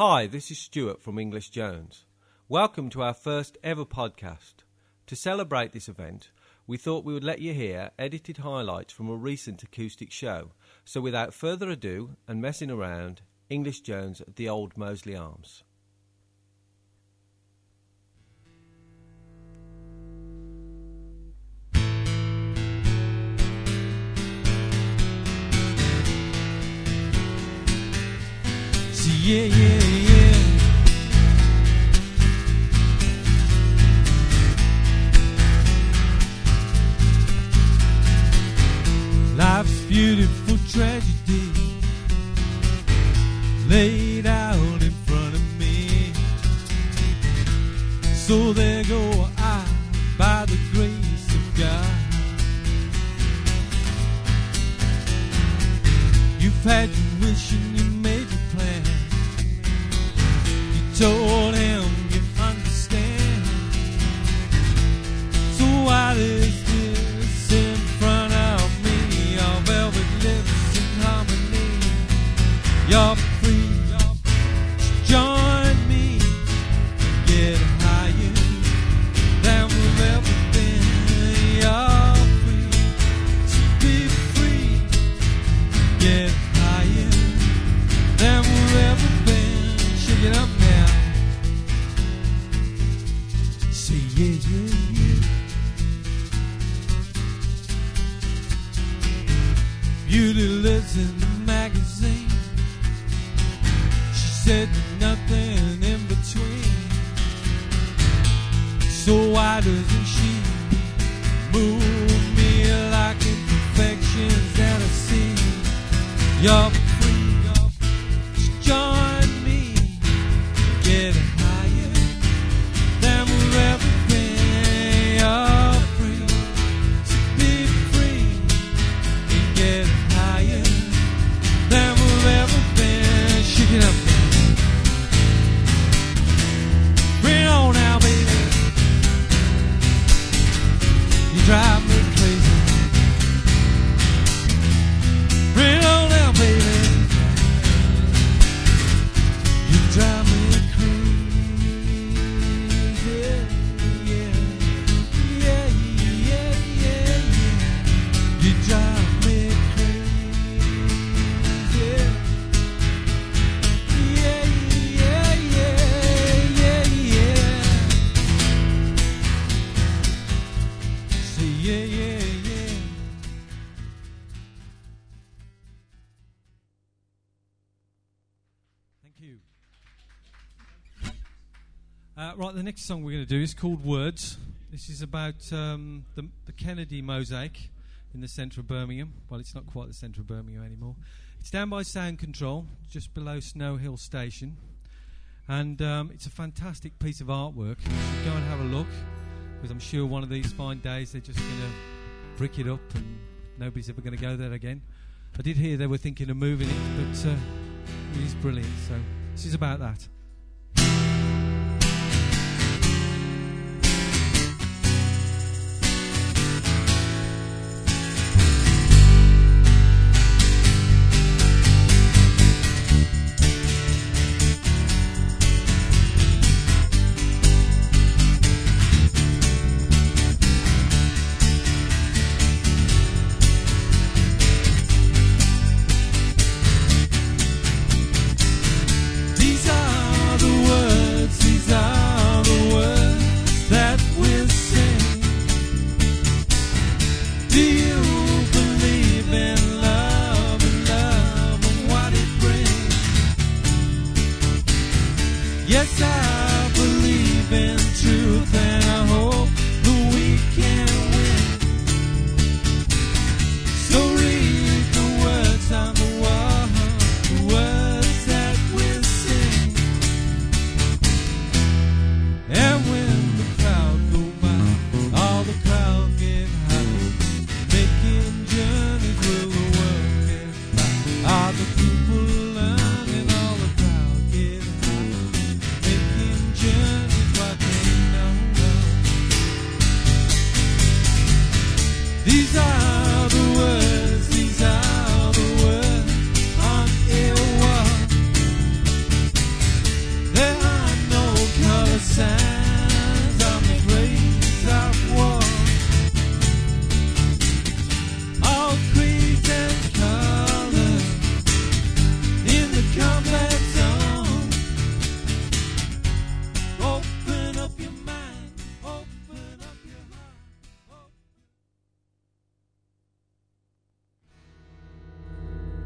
Hi, this is Stuart from English Jones. Welcome to our first ever podcast. To celebrate this event, we thought we would let you hear edited highlights from a recent acoustic show. So without further ado and messing around, English Jones at the Old Moseley Arms. Yeah, yeah, laid out in front of me. So there go I, by the grace of God. You've had your wish You're Uh, right, the next song we're going to do is called Words. This is about um, the, the Kennedy mosaic in the centre of Birmingham. Well, it's not quite the centre of Birmingham anymore. It's down by Sound Control, just below Snow Hill Station. And um, it's a fantastic piece of artwork. You should go and have a look, because I'm sure one of these fine days they're just going to brick it up and nobody's ever going to go there again. I did hear they were thinking of moving it, but uh, it is brilliant. So this is about that.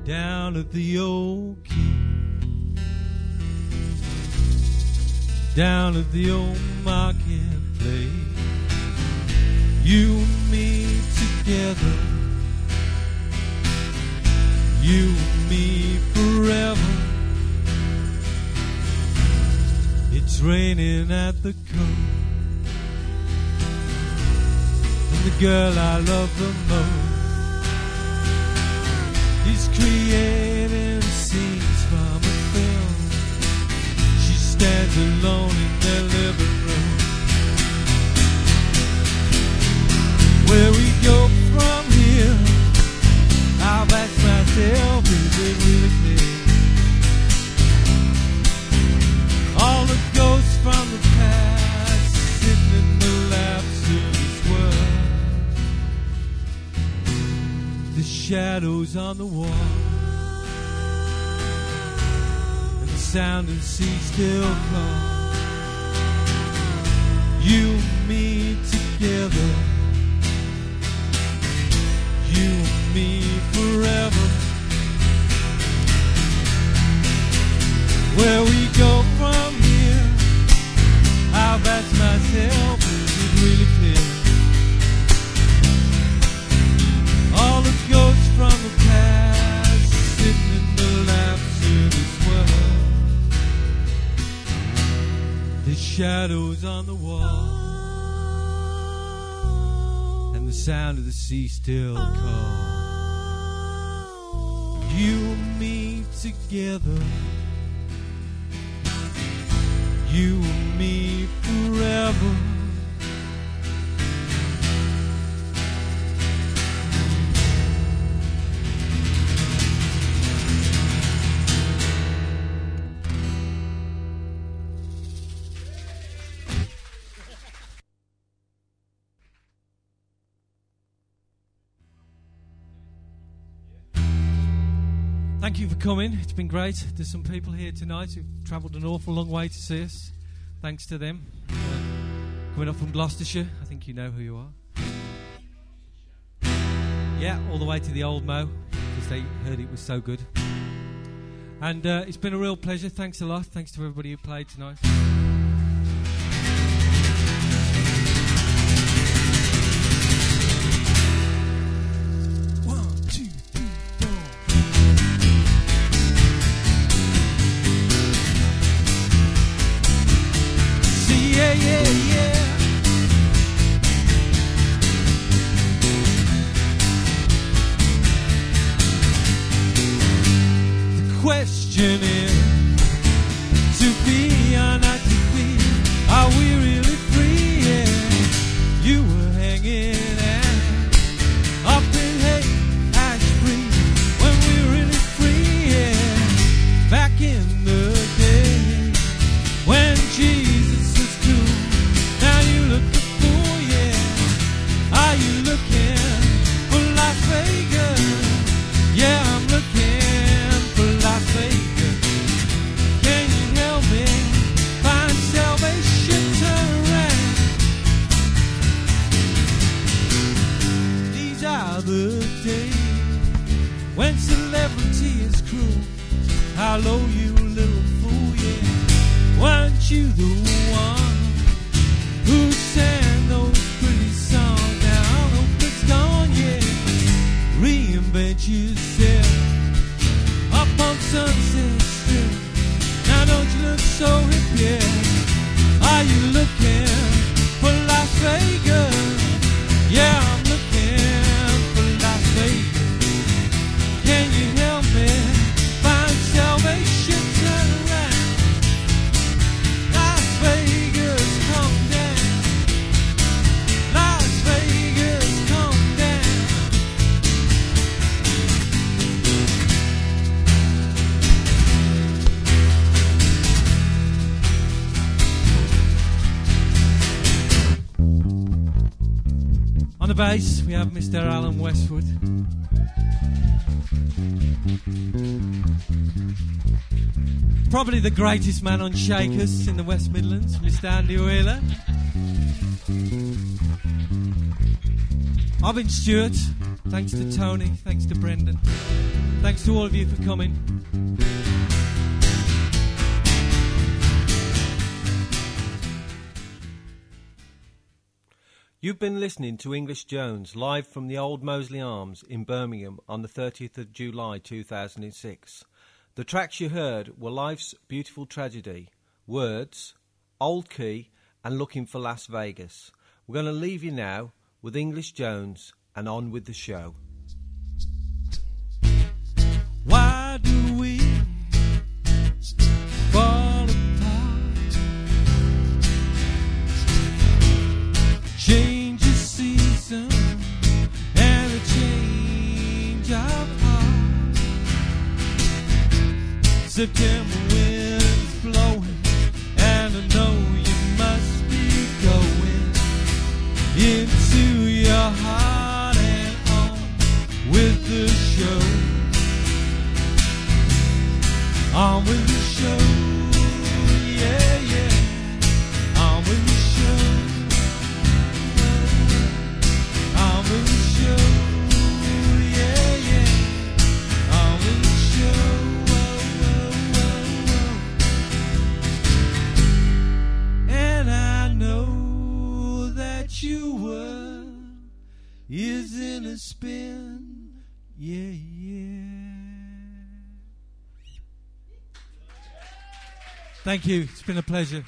Down at the old quay. Down at the old marketplace. You and me together. You and me forever. It's raining at the coast. And the girl I love the most is creating scenes from a film. She stands alone in the living shadows on the wall. And the sound of the sea still call. You and me together. You and me forever. Where we go from here, I've asked myself, is it really shadows on the wall, and the sound of the sea still calls. You and me together. You and me forever. Thank you for coming. It's been great. There's some people here tonight who've travelled an awful long way to see us. Thanks to them. Uh, coming up from Gloucestershire. I think you know who you are. Yeah, all the way to the old Mo because they heard it was so good. And uh, it's been a real pleasure. Thanks a lot. Thanks to everybody who played tonight. Are the day. when celebrity is cruel. How low you little fool, yeah. Weren't you the one who sang bass, we have Mr. Alan Westwood. Probably the greatest man on Shakers in the West Midlands, Mr. Andy Wheeler. I've been Stuart. Thanks to Tony. Thanks to Brendan. Thanks to all of you for coming. You've been listening to English Jones live from the Old Moseley Arms in Birmingham on the 30th of July 2006. The tracks you heard were Life's Beautiful Tragedy, Words, Old Quay, and Looking for Las Vegas. We're going to leave you now with English Jones and on with the show. September is in a spin, yeah, yeah. Thank you. It's been a pleasure.